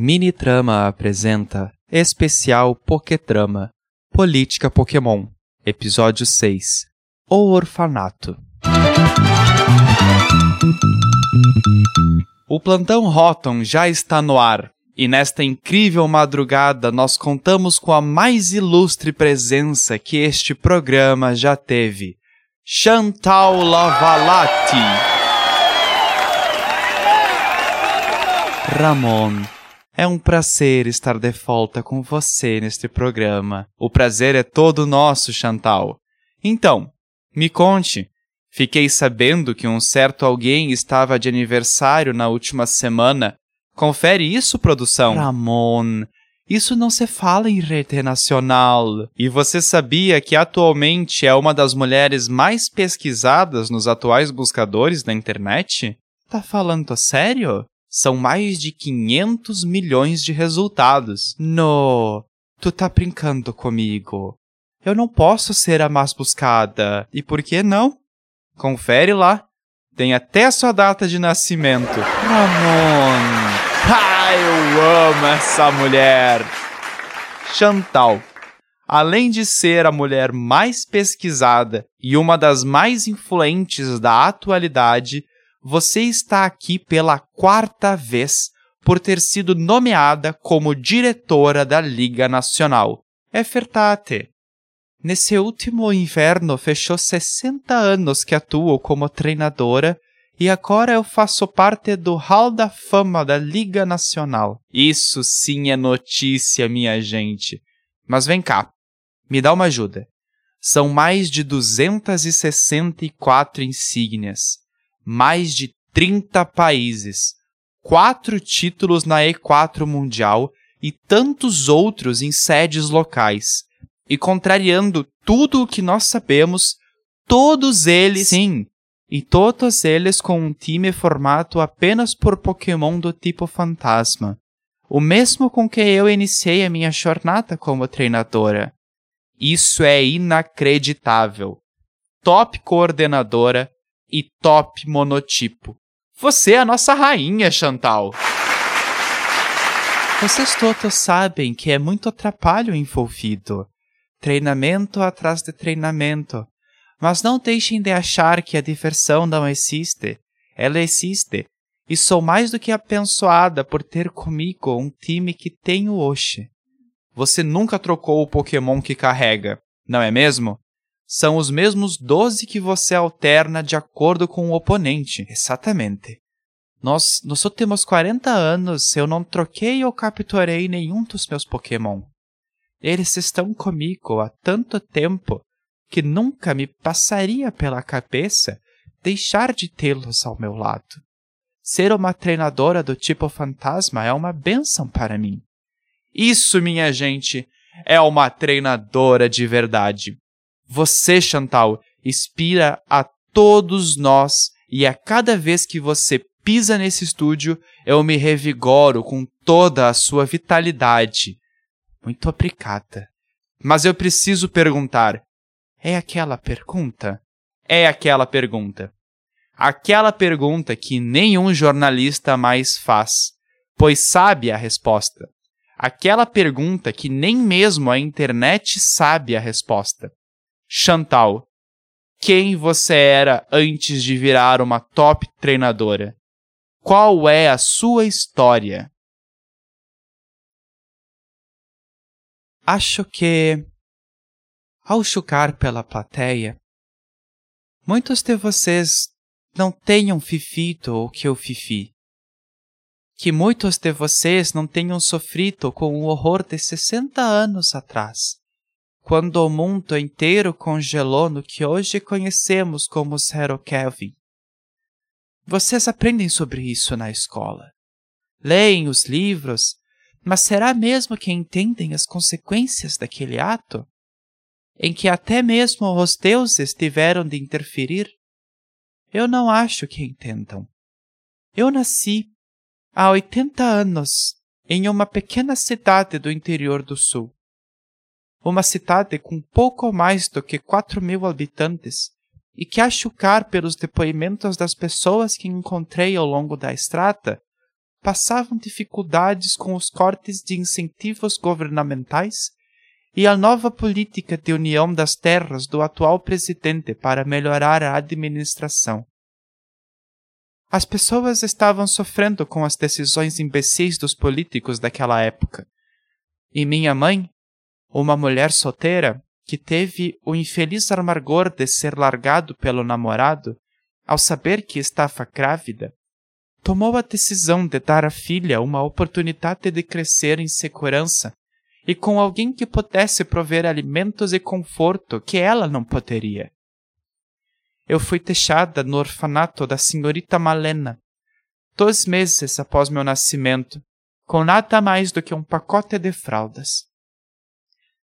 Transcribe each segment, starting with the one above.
Minitrama apresenta Especial Pokétrama Política Pokémon Episódio 6 O Orfanato O plantão Rotom já está no ar e nesta incrível madrugada nós contamos com a mais ilustre presença que este programa já teve. Chantal Lavalati. Ramon, é um prazer estar de volta com você neste programa. O prazer é todo nosso, Chantal. Então, me conte. Fiquei sabendo que um certo alguém estava de aniversário na última semana Confere isso, produção. Ramon, isso não se fala em rede nacional. E você sabia que atualmente é uma das mulheres mais pesquisadas nos atuais buscadores da internet? Tá falando sério? São mais de 500 milhões de resultados. No, tu tá brincando comigo. Eu não posso ser a mais buscada. E por que não? Confere lá. Tem até a sua data de nascimento. Ramon. Ah, eu amo essa mulher! Chantal. Além de ser a mulher mais pesquisada e uma das mais influentes da atualidade, você está aqui pela quarta vez por ter sido nomeada como diretora da Liga Nacional. É verdade. Nesse último inverno fechou 60 anos que atuo como treinadora e agora eu faço parte do Hall da Fama da Liga Nacional. Isso sim é notícia, minha gente. Mas vem cá, me dá uma ajuda. São mais de 264 insígnias, mais de 30 países, quatro títulos na E4 Mundial e tantos outros em sedes locais. E contrariando tudo o que nós sabemos, todos eles, sim, e todos eles com um time formado apenas por Pokémon do tipo fantasma, o mesmo com que eu iniciei a minha jornada como treinadora. Isso é inacreditável. Top coordenadora e top monotipo. Você é a nossa rainha, Chantal. Vocês todos sabem que é muito atrapalho envolvido. Treinamento atrás de treinamento, mas não deixem de achar que a diversão não existe. Ela existe. E sou mais do que abençoada por ter comigo um time que tem Oshi. Você nunca trocou o Pokémon que carrega, não é mesmo? São os mesmos 12 que você alterna de acordo com o oponente. Exatamente. Nós, nos últimos 40 anos, eu não troquei ou capturei nenhum dos meus Pokémon. Eles estão comigo há tanto tempo que nunca me passaria pela cabeça deixar de tê-los ao meu lado. Ser uma treinadora do tipo fantasma é uma benção para mim. Isso, minha gente, é uma treinadora de verdade. Você, Chantal, inspira a todos nós e a cada vez que você pisa nesse estúdio, eu me revigoro com toda a sua vitalidade. Muito obrigada. Mas eu preciso perguntar: é aquela pergunta? É aquela pergunta. Aquela pergunta que nenhum jornalista mais faz, pois sabe a resposta. Aquela pergunta que nem mesmo a internet sabe a resposta. Chantal, quem você era antes de virar uma top treinadora? Qual é a sua história? Acho que ao chocar pela plateia. Muitos de vocês não tenham vivido o que eu vivi. Que muitos de vocês não tenham sofrido com o horror de 60 anos atrás, quando o mundo inteiro congelou no que hoje conhecemos como Zero Kelvin. Vocês aprendem sobre isso na escola. Leem os livros, mas será mesmo que entendem as consequências daquele ato? em que até mesmo os deuses tiveram de interferir? Eu não acho que entendam. Eu nasci há 80 anos em uma pequena cidade do interior do sul. Uma cidade com pouco mais do que 4 mil habitantes e que, a chucar pelos depoimentos das pessoas que encontrei ao longo da estrada, passavam dificuldades com os cortes de incentivos governamentais e a nova política de união das terras do atual presidente para melhorar a administração. As pessoas estavam sofrendo com as decisões imbecis dos políticos daquela época. E minha mãe, uma mulher solteira que teve o infeliz amargor de ser largado pelo namorado, ao saber que estava grávida, tomou a decisão de dar à filha uma oportunidade de crescer em segurança e com alguém que pudesse prover alimentos e conforto que ela não poderia. Eu fui deixada no orfanato da senhorita Malena, dois meses após meu nascimento, com nada mais do que um pacote de fraldas,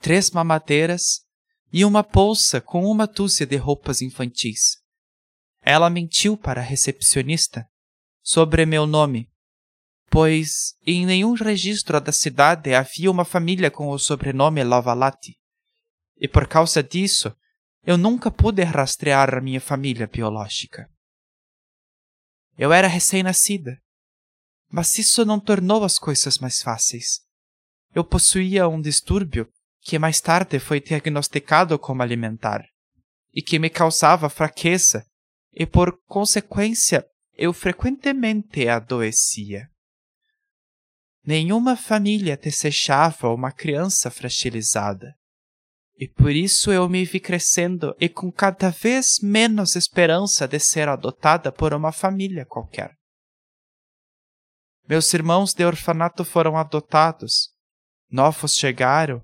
três mamadeiras e uma bolsa com uma dúzia de roupas infantis. Ela mentiu para a recepcionista sobre meu nome, pois em nenhum registro da cidade havia uma família com o sobrenome Lavalati, e por causa disso eu nunca pude rastrear a minha família biológica. Eu era recém-nascida, mas isso não tornou as coisas mais fáceis. Eu possuía um distúrbio que mais tarde foi diagnosticado como alimentar e que me causava fraqueza e, por consequência, eu frequentemente adoecia. Nenhuma família desejava uma criança fragilizada. E por isso eu me vi crescendo e com cada vez menos esperança de ser adotada por uma família qualquer. Meus irmãos de orfanato foram adotados, novos chegaram,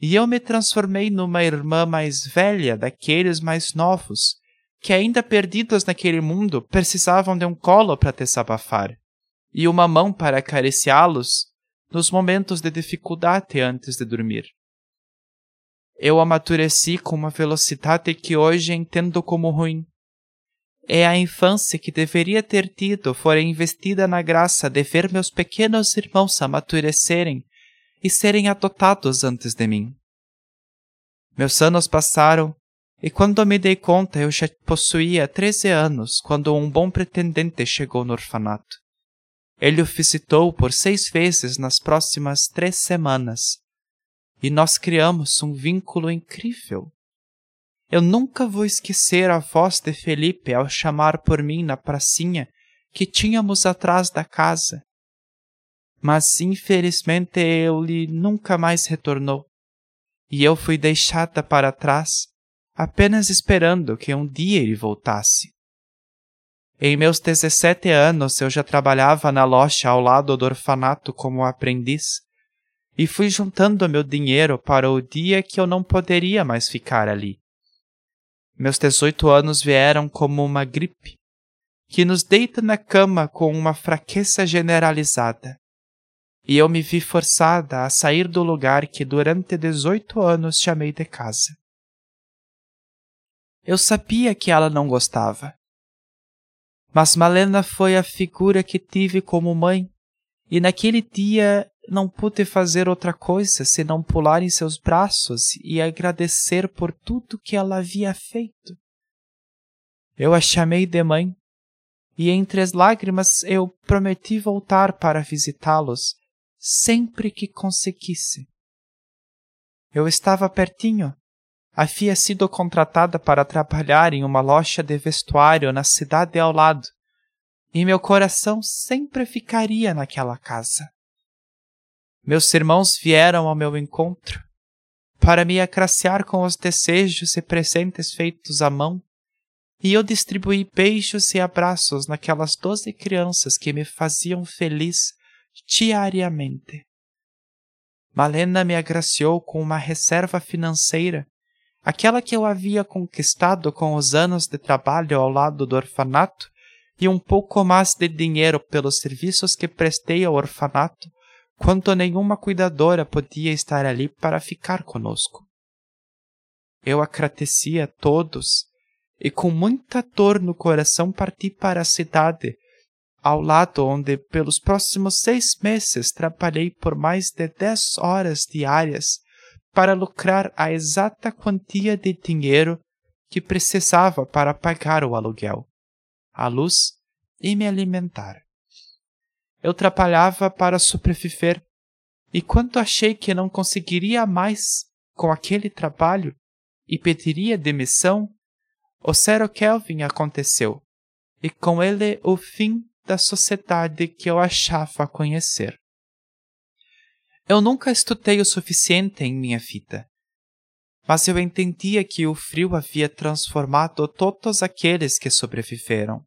e eu me transformei numa irmã mais velha daqueles mais novos, que ainda perdidos naquele mundo precisavam de um colo para desabafar e uma mão para acariciá-los nos momentos de dificuldade antes de dormir. Eu amadureci com uma velocidade que hoje entendo como ruim. É a infância que deveria ter tido fora investida na graça de ver meus pequenos irmãos amadurecerem e serem adotados antes de mim. Meus anos passaram e quando me dei conta eu já possuía treze anos quando um bom pretendente chegou no orfanato. Ele o visitou por seis vezes nas próximas três semanas e nós criamos um vínculo incrível. Eu nunca vou esquecer a voz de Felipe ao chamar por mim na pracinha que tínhamos atrás da casa. Mas infelizmente ele nunca mais retornou, e eu fui deixada para trás, apenas esperando que um dia ele voltasse. Em meus 17 anos eu já trabalhava na loja ao lado do orfanato como aprendiz e fui juntando meu dinheiro para o dia que eu não poderia mais ficar ali. Meus 18 anos vieram como uma gripe, que nos deita na cama com uma fraqueza generalizada. E eu me vi forçada a sair do lugar que durante 18 anos chamei de casa. Eu sabia que ela não gostava mas Malena foi a figura que tive como mãe, e naquele dia não pude fazer outra coisa senão pular em seus braços e agradecer por tudo que ela havia feito. Eu a chamei de mãe, e entre as lágrimas eu prometi voltar para visitá-los sempre que conseguisse. Eu estava pertinho, havia sido contratada para trabalhar em uma loja de vestuário na cidade ao lado, e meu coração sempre ficaria naquela casa. Meus irmãos vieram ao meu encontro para me agraciar com os desejos e presentes feitos à mão, e eu distribuí beijos e abraços naquelas doze crianças que me faziam feliz diariamente. Malena me agraciou com uma reserva financeira aquela que eu havia conquistado com os anos de trabalho ao lado do orfanato e um pouco mais de dinheiro pelos serviços que prestei ao orfanato, quanto nenhuma cuidadora podia estar ali para ficar conosco. Eu agradecia a todos e com muita dor no coração parti para a cidade, ao lado onde pelos próximos seis meses trabalhei por mais de dez horas diárias para lucrar a exata quantia de dinheiro que precisava para pagar o aluguel, a luz e me alimentar. eu trabalhava para sobreviver, e quando achei que não conseguiria mais com aquele trabalho e pediria demissão, o Zero Kelvin aconteceu, e com ele o fim da sociedade que eu achava conhecer. Eu nunca estudei o suficiente em minha vida, mas eu entendia que o frio havia transformado todos aqueles que sobreviveram.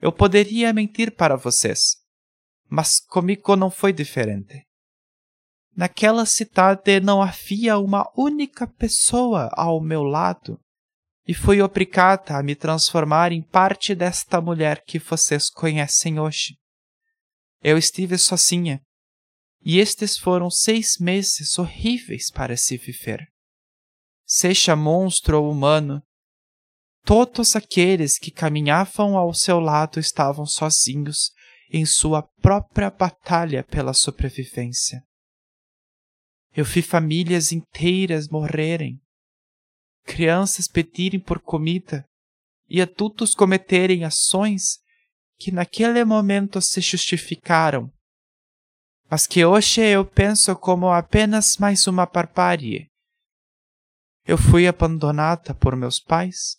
Eu poderia mentir para vocês, mas comigo não foi diferente. Naquela cidade não havia uma única pessoa ao meu lado, e fui obrigada a me transformar em parte desta mulher que vocês conhecem hoje. Eu estive sozinha, e estes foram seis meses horríveis para se viver. Seja monstro ou humano, todos aqueles que caminhavam ao seu lado estavam sozinhos em sua própria batalha pela sobrevivência. Eu vi famílias inteiras morrerem, crianças pedirem por comida e adultos cometerem ações que naquele momento se justificaram mas que hoje eu penso como apenas mais uma barbárie. Eu fui abandonada por meus pais,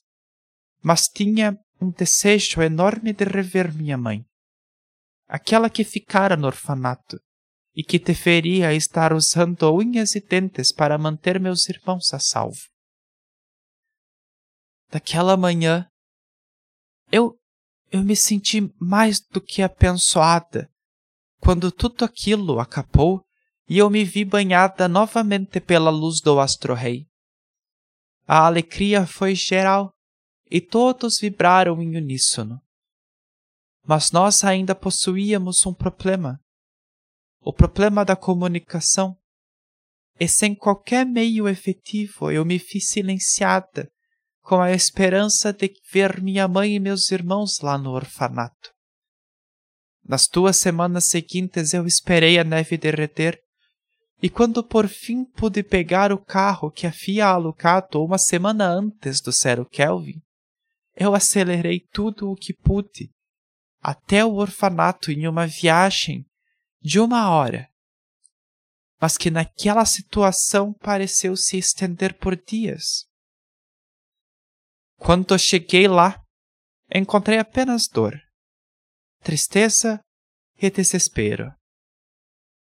mas tinha um desejo enorme de rever minha mãe, aquela que ficara no orfanato e que deveria estar usando unhas e dentes para manter meus irmãos a salvo. Daquela manhã, eu eu me senti mais do que abençoada quando tudo aquilo acabou e eu me vi banhada novamente pela luz do astro-rei. A alegria foi geral e todos vibraram em uníssono. Mas nós ainda possuíamos um problema: o problema da comunicação. E sem qualquer meio efetivo eu me fiz silenciada, com a esperança de ver minha mãe e meus irmãos lá no orfanato. Nas duas semanas seguintes eu esperei a neve derreter, e quando por fim pude pegar o carro que havia alugado uma semana antes do zero Kelvin, eu acelerei tudo o que pude até o orfanato em uma viagem de uma hora, mas que naquela situação pareceu se estender por dias. Quando cheguei lá, encontrei apenas dor tristeza e desespero.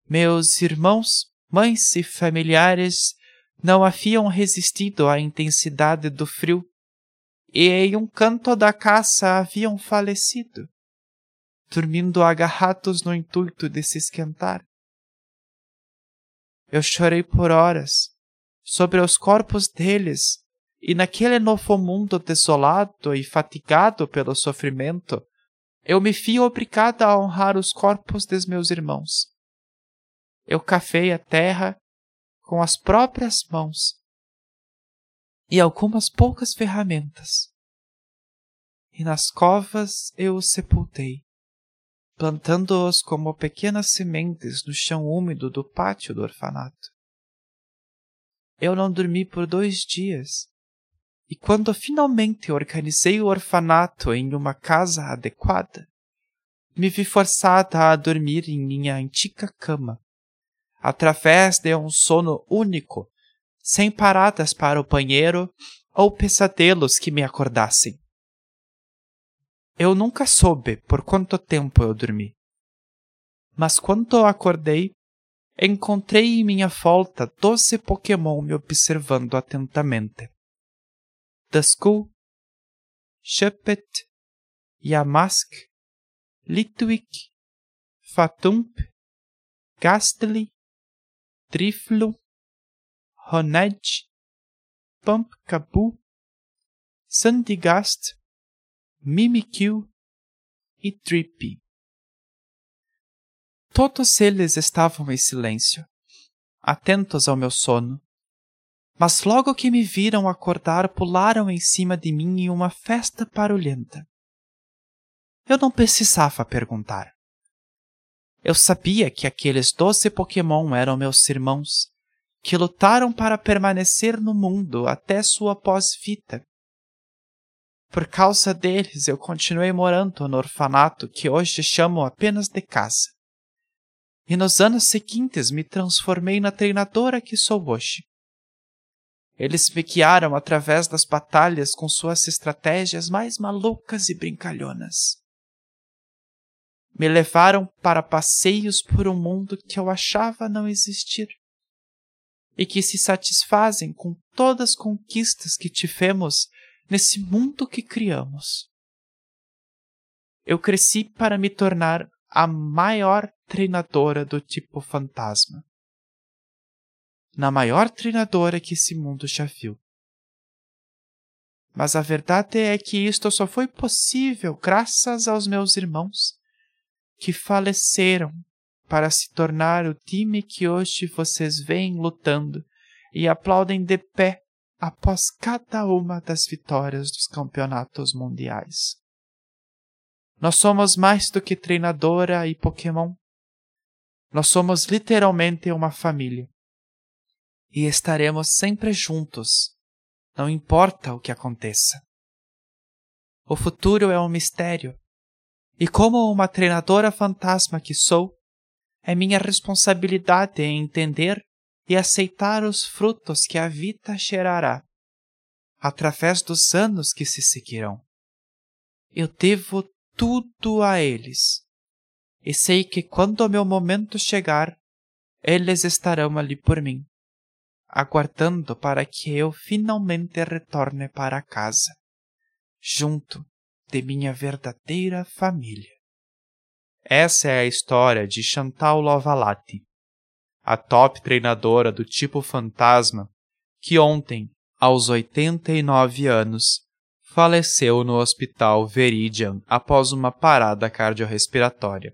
Meus irmãos, mães e familiares não haviam resistido à intensidade do frio e em um canto da casa haviam falecido, dormindo agarrados no intuito de se esquentar. Eu chorei por horas sobre os corpos deles e naquele novo mundo desolado e fatigado pelo sofrimento, eu me fio obrigada a honrar os corpos dos meus irmãos. Eu cafei a terra com as próprias mãos e algumas poucas ferramentas. E nas covas eu os sepultei, plantando-os como pequenas sementes no chão úmido do pátio do orfanato. Eu não dormi por dois dias, e quando finalmente organizei o orfanato em uma casa adequada, me vi forçada a dormir em minha antiga cama, através de um sono único, sem paradas para o banheiro ou pesadelos que me acordassem. Eu nunca soube por quanto tempo eu dormi. Mas quando acordei, encontrei em minha volta doze Pokémon me observando atentamente. Duskull, Shuppet, Yamask, Litwick, Fatump, Gastly, Driflo, Honedge, Pumpkaboo, Sandygast, Mimikyu e Drippy. Todos eles estavam em silêncio, atentos ao meu sono, mas logo que me viram acordar, pularam em cima de mim em uma festa barulhenta. Eu não precisava perguntar. Eu sabia que aqueles doze Pokémon eram meus irmãos, que lutaram para permanecer no mundo até sua pós-vida. Por causa deles, eu continuei morando no orfanato que hoje chamo apenas de casa. E nos anos seguintes me transformei na treinadora que sou hoje. Eles me guiaram através das batalhas com suas estratégias mais malucas e brincalhonas. Me levaram para passeios por um mundo que eu achava não existir e que se satisfazem com todas as conquistas que tivemos nesse mundo que criamos. Eu cresci para me tornar a maior treinadora do tipo fantasma. Na maior treinadora que esse mundo já viu. Mas a verdade é que isto só foi possível graças aos meus irmãos, que faleceram para se tornar o time que hoje vocês veem lutando e aplaudem de pé após cada uma das vitórias dos campeonatos mundiais. Nós somos mais do que treinadora e Pokémon. Nós somos literalmente uma família. E estaremos sempre juntos, não importa o que aconteça. O futuro é um mistério. E como uma treinadora fantasma que sou, é minha responsabilidade em entender e aceitar os frutos que a vida gerará através dos anos que se seguirão. Eu devo tudo a eles e sei que quando o meu momento chegar, eles estarão ali por mim, aguardando para que eu finalmente retorne para casa, junto de minha verdadeira família. Essa é a história de Chantal Lovalati, a top treinadora do tipo fantasma, que ontem, aos 89 anos, faleceu no hospital Veridian após uma parada cardiorrespiratória.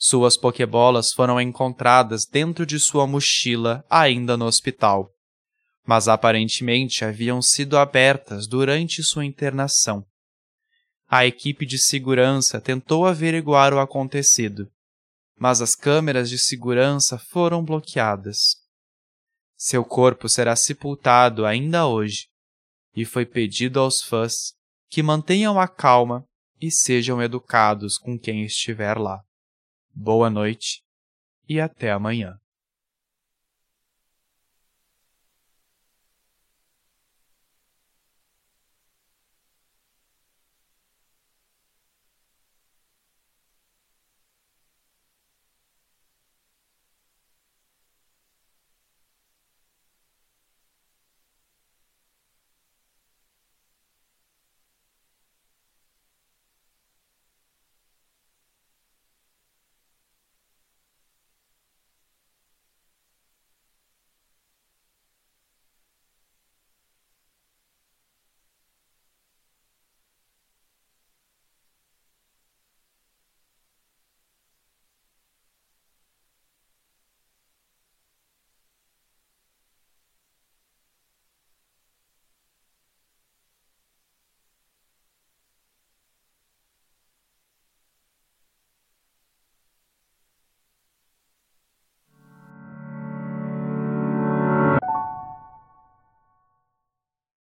Suas pokebolas foram encontradas dentro de sua mochila ainda no hospital, mas aparentemente haviam sido abertas durante sua internação. A equipe de segurança tentou averiguar o acontecido, mas as câmeras de segurança foram bloqueadas. Seu corpo será sepultado ainda hoje, e foi pedido aos fãs que mantenham a calma e sejam educados com quem estiver lá. Boa noite e até amanhã.